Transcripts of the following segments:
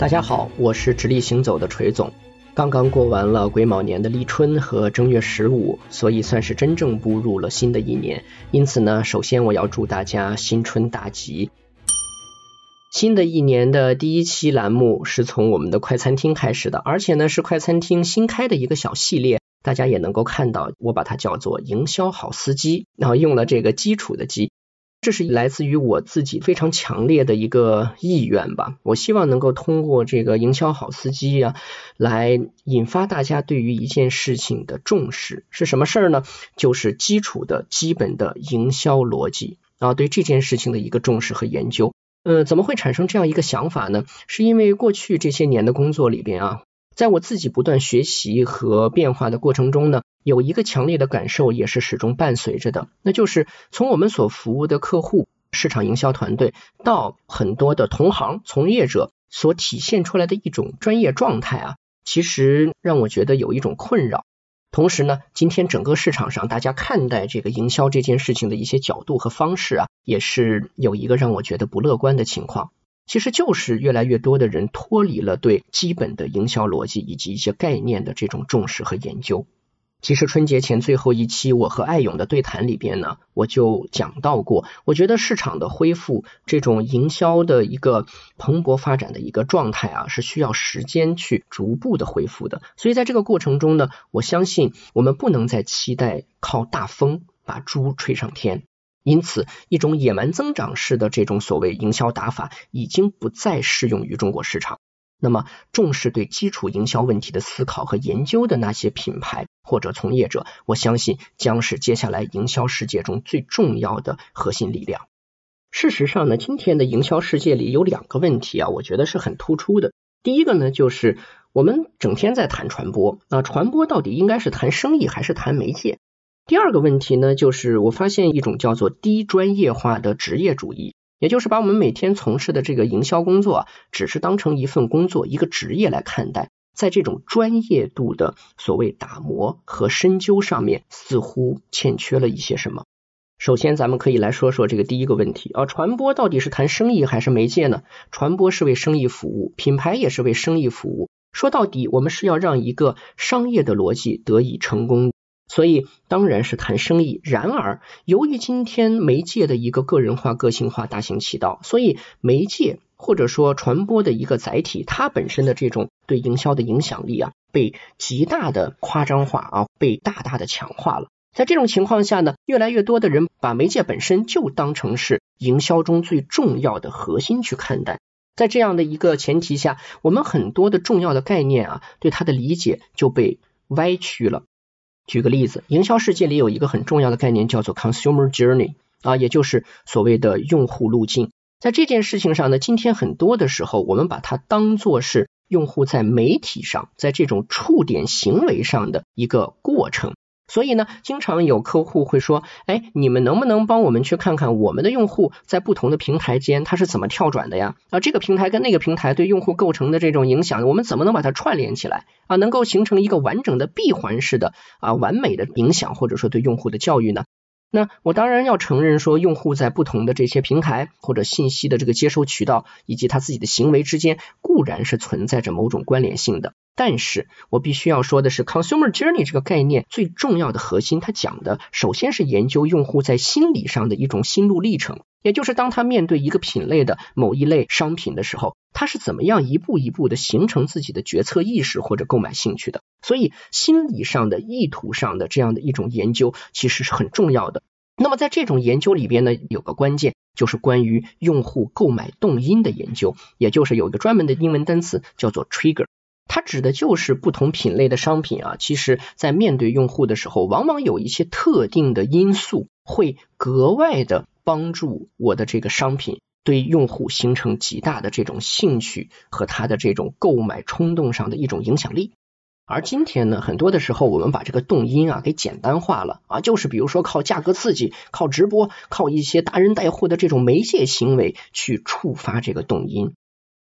大家好，我是直立行走的锤总。刚刚过完了癸卯年的立春和正月十五，所以算是真正步入了新的一年。因此呢，首先我要祝大家新春大吉。新的一年的第一期栏目是从我们的快餐厅开始的，而且呢是快餐厅新开的一个小系列，大家也能够看到，我把它叫做营销好司机，然后用了这个基础的基。这是来自于我自己非常强烈的一个意愿吧，我希望能够通过这个营销好司机啊，来引发大家对于一件事情的重视。是什么事儿呢？就是基础的基本的营销逻辑啊，对这件事情的一个重视和研究。嗯，怎么会产生这样一个想法呢？是因为过去这些年的工作里边啊。在我自己不断学习和变化的过程中呢，有一个强烈的感受也是始终伴随着的，那就是从我们所服务的客户、市场营销团队到很多的同行从业者所体现出来的一种专业状态啊，其实让我觉得有一种困扰。同时呢，今天整个市场上大家看待这个营销这件事情的一些角度和方式啊，也是有一个让我觉得不乐观的情况。其实就是越来越多的人脱离了对基本的营销逻辑以及一些概念的这种重视和研究。其实春节前最后一期我和艾勇的对谈里边呢，我就讲到过，我觉得市场的恢复，这种营销的一个蓬勃发展的一个状态啊，是需要时间去逐步的恢复的。所以在这个过程中呢，我相信我们不能再期待靠大风把猪吹上天。因此，一种野蛮增长式的这种所谓营销打法已经不再适用于中国市场。那么，重视对基础营销问题的思考和研究的那些品牌或者从业者，我相信将是接下来营销世界中最重要的核心力量。事实上呢，今天的营销世界里有两个问题啊，我觉得是很突出的。第一个呢，就是我们整天在谈传播，那传播到底应该是谈生意还是谈媒介？第二个问题呢，就是我发现一种叫做低专业化的职业主义，也就是把我们每天从事的这个营销工作，只是当成一份工作、一个职业来看待，在这种专业度的所谓打磨和深究上面，似乎欠缺了一些什么。首先，咱们可以来说说这个第一个问题啊，传播到底是谈生意还是媒介呢？传播是为生意服务，品牌也是为生意服务。说到底，我们是要让一个商业的逻辑得以成功。所以当然是谈生意。然而，由于今天媒介的一个个人化、个性化大行其道，所以媒介或者说传播的一个载体，它本身的这种对营销的影响力啊，被极大的夸张化啊，被大大的强化了。在这种情况下呢，越来越多的人把媒介本身就当成是营销中最重要的核心去看待。在这样的一个前提下，我们很多的重要的概念啊，对它的理解就被歪曲了。举个例子，营销世界里有一个很重要的概念叫做 consumer journey 啊，也就是所谓的用户路径。在这件事情上呢，今天很多的时候，我们把它当做是用户在媒体上，在这种触点行为上的一个过程。所以呢，经常有客户会说，哎，你们能不能帮我们去看看我们的用户在不同的平台间他是怎么跳转的呀？啊，这个平台跟那个平台对用户构成的这种影响，我们怎么能把它串联起来啊？能够形成一个完整的闭环式的啊完美的影响，或者说对用户的教育呢？那我当然要承认说，用户在不同的这些平台或者信息的这个接收渠道以及他自己的行为之间，固然是存在着某种关联性的。但是我必须要说的是，consumer journey 这个概念最重要的核心，它讲的首先是研究用户在心理上的一种心路历程，也就是当他面对一个品类的某一类商品的时候，他是怎么样一步一步的形成自己的决策意识或者购买兴趣的。所以心理上的、意图上的这样的一种研究，其实是很重要的。那么在这种研究里边呢，有个关键就是关于用户购买动因的研究，也就是有一个专门的英文单词叫做 trigger。它指的就是不同品类的商品啊，其实在面对用户的时候，往往有一些特定的因素会格外的帮助我的这个商品对用户形成极大的这种兴趣和他的这种购买冲动上的一种影响力。而今天呢，很多的时候我们把这个动因啊给简单化了啊，就是比如说靠价格刺激、靠直播、靠一些达人带货的这种媒介行为去触发这个动因。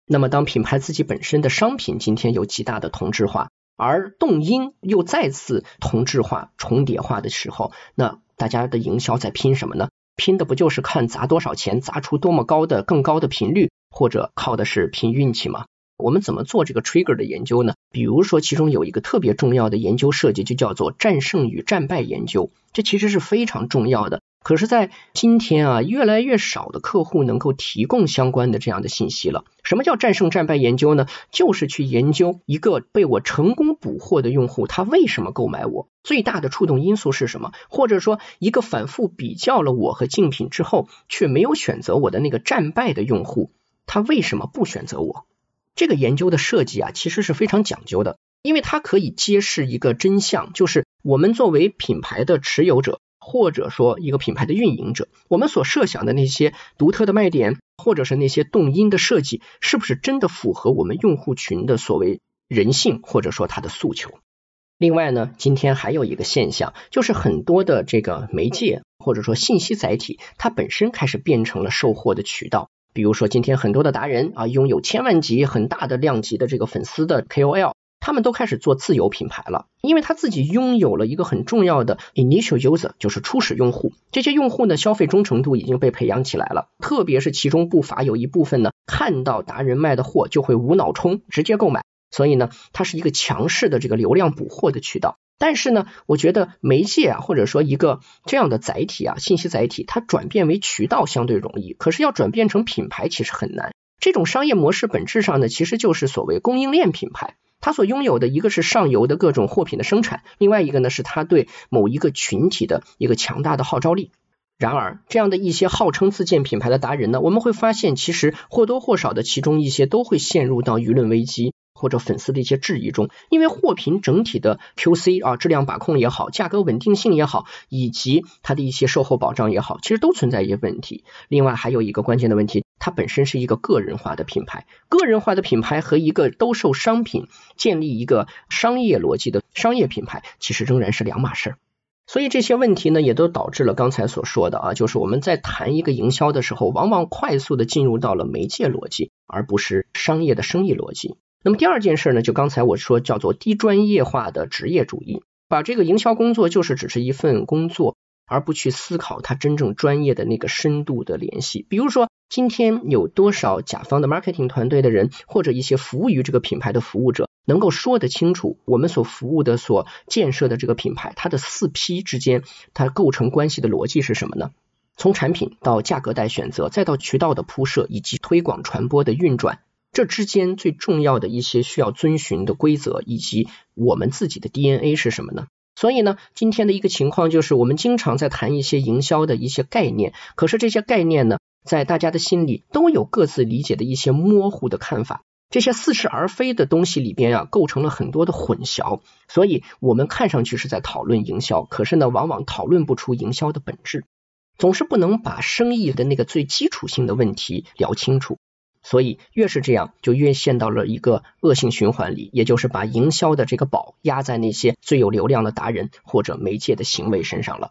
那么，当品牌自己本身的商品今天有极大的同质化，而动因又再次同质化、重叠化的时候，那大家的营销在拼什么呢？拼的不就是看砸多少钱，砸出多么高的、更高的频率，或者靠的是拼运气吗？我们怎么做这个 trigger 的研究呢？比如说，其中有一个特别重要的研究设计，就叫做战胜与战败研究，这其实是非常重要的。可是，在今天啊，越来越少的客户能够提供相关的这样的信息了。什么叫战胜战败研究呢？就是去研究一个被我成功捕获的用户，他为什么购买我？最大的触动因素是什么？或者说，一个反复比较了我和竞品之后，却没有选择我的那个战败的用户，他为什么不选择我？这个研究的设计啊，其实是非常讲究的，因为它可以揭示一个真相，就是我们作为品牌的持有者。或者说一个品牌的运营者，我们所设想的那些独特的卖点，或者是那些动因的设计，是不是真的符合我们用户群的所谓人性，或者说他的诉求？另外呢，今天还有一个现象，就是很多的这个媒介或者说信息载体，它本身开始变成了售货的渠道。比如说今天很多的达人啊，拥有千万级很大的量级的这个粉丝的 KOL。他们都开始做自有品牌了，因为他自己拥有了一个很重要的 initial user，就是初始用户。这些用户呢，消费忠诚度已经被培养起来了，特别是其中不乏有一部分呢，看到达人卖的货就会无脑冲，直接购买。所以呢，它是一个强势的这个流量补货的渠道。但是呢，我觉得媒介啊，或者说一个这样的载体啊，信息载体，它转变为渠道相对容易，可是要转变成品牌其实很难。这种商业模式本质上呢，其实就是所谓供应链品牌。它所拥有的一个是上游的各种货品的生产，另外一个呢是它对某一个群体的一个强大的号召力。然而，这样的一些号称自建品牌的达人呢，我们会发现，其实或多或少的其中一些都会陷入到舆论危机或者粉丝的一些质疑中，因为货品整体的 QC 啊，质量把控也好，价格稳定性也好，以及它的一些售后保障也好，其实都存在一些问题。另外，还有一个关键的问题。它本身是一个个人化的品牌，个人化的品牌和一个兜售商品、建立一个商业逻辑的商业品牌，其实仍然是两码事儿。所以这些问题呢，也都导致了刚才所说的啊，就是我们在谈一个营销的时候，往往快速的进入到了媒介逻辑，而不是商业的生意逻辑。那么第二件事呢，就刚才我说叫做低专业化的职业主义，把这个营销工作就是只是一份工作。而不去思考它真正专业的那个深度的联系，比如说今天有多少甲方的 marketing 团队的人，或者一些服务于这个品牌的服务者，能够说得清楚我们所服务的、所建设的这个品牌，它的四 P 之间它构成关系的逻辑是什么呢？从产品到价格带选择，再到渠道的铺设以及推广传播的运转，这之间最重要的一些需要遵循的规则，以及我们自己的 DNA 是什么呢？所以呢，今天的一个情况就是，我们经常在谈一些营销的一些概念，可是这些概念呢，在大家的心里都有各自理解的一些模糊的看法，这些似是而非的东西里边啊，构成了很多的混淆。所以，我们看上去是在讨论营销，可是呢，往往讨论不出营销的本质，总是不能把生意的那个最基础性的问题聊清楚。所以越是这样，就越陷到了一个恶性循环里，也就是把营销的这个宝压在那些最有流量的达人或者媒介的行为身上了。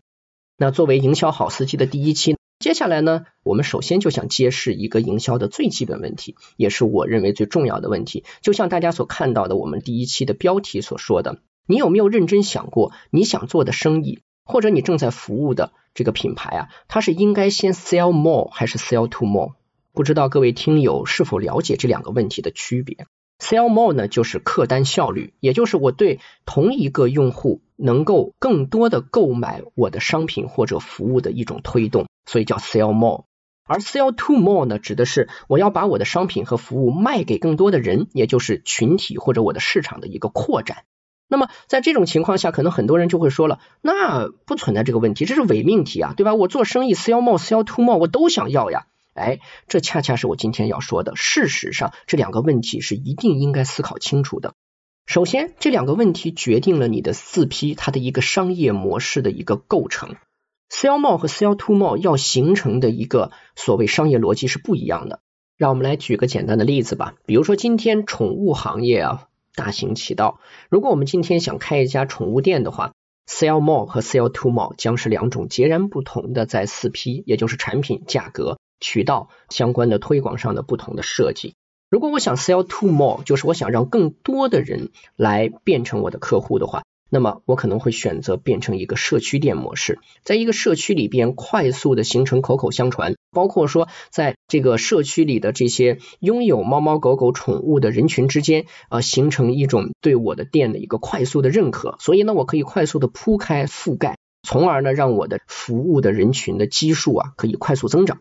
那作为营销好司机的第一期，接下来呢，我们首先就想揭示一个营销的最基本问题，也是我认为最重要的问题。就像大家所看到的，我们第一期的标题所说的，你有没有认真想过，你想做的生意，或者你正在服务的这个品牌啊，它是应该先 sell more 还是 sell to more？不知道各位听友是否了解这两个问题的区别？Sell more 呢，就是客单效率，也就是我对同一个用户能够更多的购买我的商品或者服务的一种推动，所以叫 Sell more。而 Sell to more 呢，指的是我要把我的商品和服务卖给更多的人，也就是群体或者我的市场的一个扩展。那么在这种情况下，可能很多人就会说了，那不存在这个问题，这是伪命题啊，对吧？我做生意 Sell more、Sell to more 我都想要呀。哎，这恰恰是我今天要说的。事实上，这两个问题是一定应该思考清楚的。首先，这两个问题决定了你的四 P 它的一个商业模式的一个构成。Sell more 和 Sell to more 要形成的一个所谓商业逻辑是不一样的。让我们来举个简单的例子吧。比如说，今天宠物行业啊大行其道，如果我们今天想开一家宠物店的话，Sell more 和 Sell to more 将是两种截然不同的在四 P，也就是产品、价格。渠道相关的推广上的不同的设计。如果我想 sell to more，就是我想让更多的人来变成我的客户的话，那么我可能会选择变成一个社区店模式，在一个社区里边快速的形成口口相传，包括说在这个社区里的这些拥有猫猫狗狗宠物的人群之间啊，形成一种对我的店的一个快速的认可，所以呢，我可以快速的铺开覆盖，从而呢，让我的服务的人群的基数啊可以快速增长。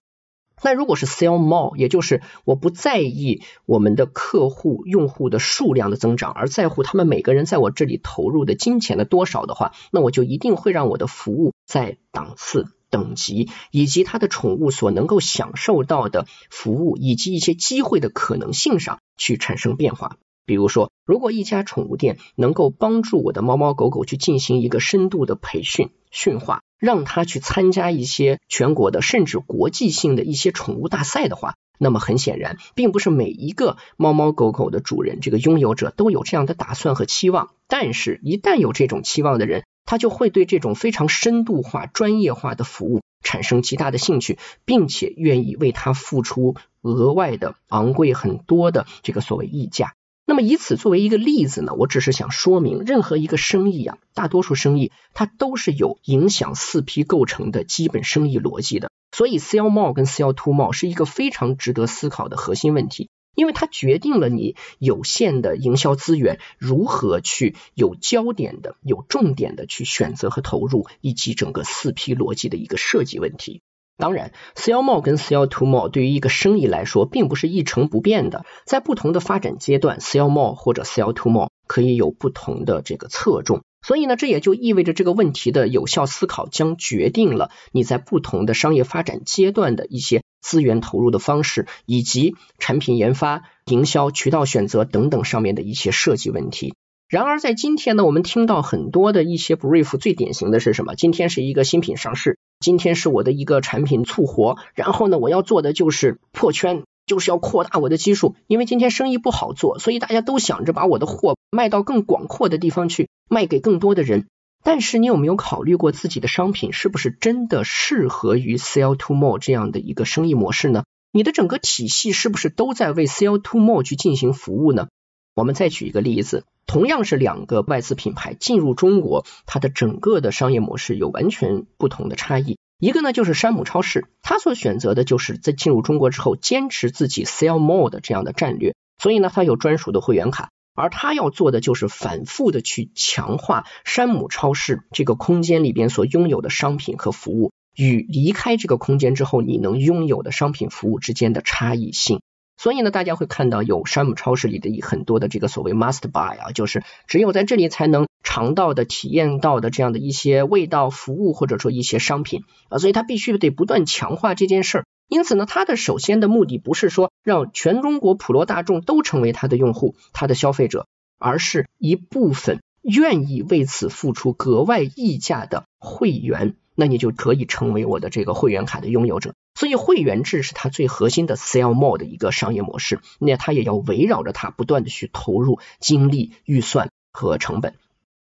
那如果是 sell more，也就是我不在意我们的客户用户的数量的增长，而在乎他们每个人在我这里投入的金钱的多少的话，那我就一定会让我的服务在档次、等级以及他的宠物所能够享受到的服务以及一些机会的可能性上去产生变化。比如说，如果一家宠物店能够帮助我的猫猫狗狗去进行一个深度的培训、驯化，让它去参加一些全国的甚至国际性的一些宠物大赛的话，那么很显然，并不是每一个猫猫狗狗的主人这个拥有者都有这样的打算和期望。但是，一旦有这种期望的人，他就会对这种非常深度化、专业化的服务产生极大的兴趣，并且愿意为它付出额外的昂贵很多的这个所谓溢价。那么以此作为一个例子呢，我只是想说明，任何一个生意啊，大多数生意它都是有影响四 P 构成的基本生意逻辑的。所以 sell more 跟 sell two more 是一个非常值得思考的核心问题，因为它决定了你有限的营销资源如何去有焦点的、有重点的去选择和投入，以及整个四 P 逻辑的一个设计问题。当然，sell more 跟 sell to more 对于一个生意来说，并不是一成不变的。在不同的发展阶段，sell more 或者 sell to more 可以有不同的这个侧重。所以呢，这也就意味着这个问题的有效思考将决定了你在不同的商业发展阶段的一些资源投入的方式，以及产品研发、营销、渠道选择等等上面的一些设计问题。然而，在今天呢，我们听到很多的一些 brief，最典型的是什么？今天是一个新品上市，今天是我的一个产品促活，然后呢，我要做的就是破圈，就是要扩大我的基数，因为今天生意不好做，所以大家都想着把我的货卖到更广阔的地方去，卖给更多的人。但是，你有没有考虑过自己的商品是不是真的适合于 sell to more 这样的一个生意模式呢？你的整个体系是不是都在为 sell to more 去进行服务呢？我们再举一个例子，同样是两个外资品牌进入中国，它的整个的商业模式有完全不同的差异。一个呢就是山姆超市，它所选择的就是在进入中国之后，坚持自己 sell more 的这样的战略，所以呢，它有专属的会员卡，而它要做的就是反复的去强化山姆超市这个空间里边所拥有的商品和服务，与离开这个空间之后你能拥有的商品服务之间的差异性。所以呢，大家会看到有山姆超市里的很多的这个所谓 must buy 啊，就是只有在这里才能尝到的、体验到的这样的一些味道、服务或者说一些商品啊，所以他必须得不断强化这件事儿。因此呢，它的首先的目的不是说让全中国普罗大众都成为它的用户、它的消费者，而是一部分愿意为此付出格外溢价的会员。那你就可以成为我的这个会员卡的拥有者，所以会员制是它最核心的 sell more 的一个商业模式，那它也要围绕着它不断的去投入精力、预算和成本。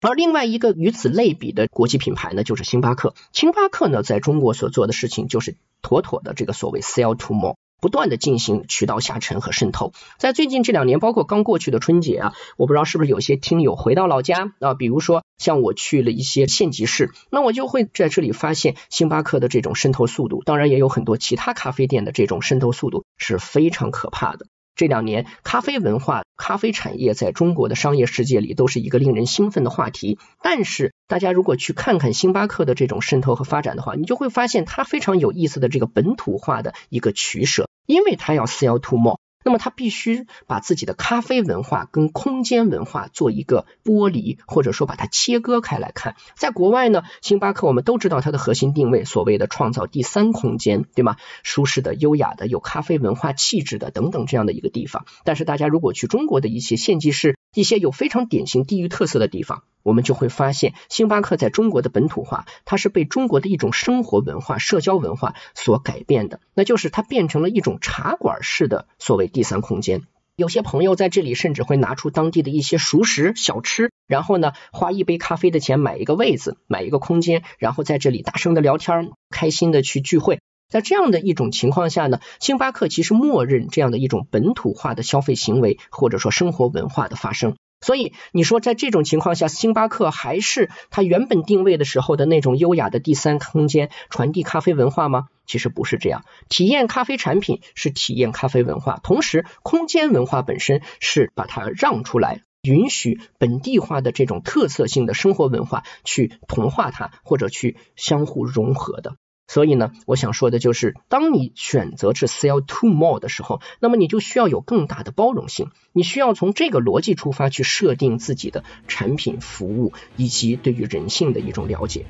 而另外一个与此类比的国际品牌呢，就是星巴克。星巴克呢，在中国所做的事情就是妥妥的这个所谓 sell to more。不断的进行渠道下沉和渗透，在最近这两年，包括刚过去的春节啊，我不知道是不是有些听友回到老家啊，比如说像我去了一些县级市，那我就会在这里发现星巴克的这种渗透速度，当然也有很多其他咖啡店的这种渗透速度是非常可怕的。这两年，咖啡文化、咖啡产业在中国的商业世界里都是一个令人兴奋的话题。但是，大家如果去看看星巴克的这种渗透和发展的话，你就会发现它非常有意思的这个本土化的一个取舍，因为它要 sell to more。那么他必须把自己的咖啡文化跟空间文化做一个剥离，或者说把它切割开来看。在国外呢，星巴克我们都知道它的核心定位，所谓的创造第三空间，对吗？舒适的、优雅的、有咖啡文化气质的等等这样的一个地方。但是大家如果去中国的一些县级市，一些有非常典型地域特色的地方。我们就会发现，星巴克在中国的本土化，它是被中国的一种生活文化、社交文化所改变的，那就是它变成了一种茶馆式的所谓第三空间。有些朋友在这里甚至会拿出当地的一些熟食小吃，然后呢，花一杯咖啡的钱买一个位子，买一个空间，然后在这里大声的聊天，开心的去聚会。在这样的一种情况下呢，星巴克其实默认这样的一种本土化的消费行为或者说生活文化的发生。所以你说在这种情况下，星巴克还是它原本定位的时候的那种优雅的第三空间，传递咖啡文化吗？其实不是这样，体验咖啡产品是体验咖啡文化，同时空间文化本身是把它让出来，允许本地化的这种特色性的生活文化去同化它，或者去相互融合的。所以呢，我想说的就是，当你选择是 sell to more 的时候，那么你就需要有更大的包容性，你需要从这个逻辑出发去设定自己的产品、服务以及对于人性的一种了解。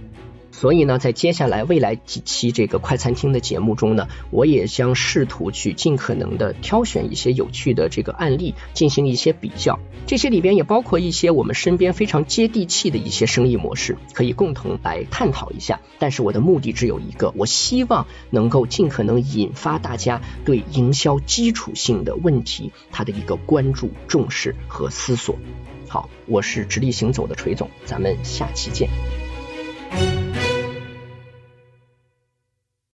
所以呢，在接下来未来几期这个快餐厅的节目中呢，我也将试图去尽可能的挑选一些有趣的这个案例，进行一些比较。这些里边也包括一些我们身边非常接地气的一些生意模式，可以共同来探讨一下。但是我的目的只有一个，我希望能够尽可能引发大家对营销基础性的问题它的一个关注、重视和思索。好，我是直立行走的锤总，咱们下期见。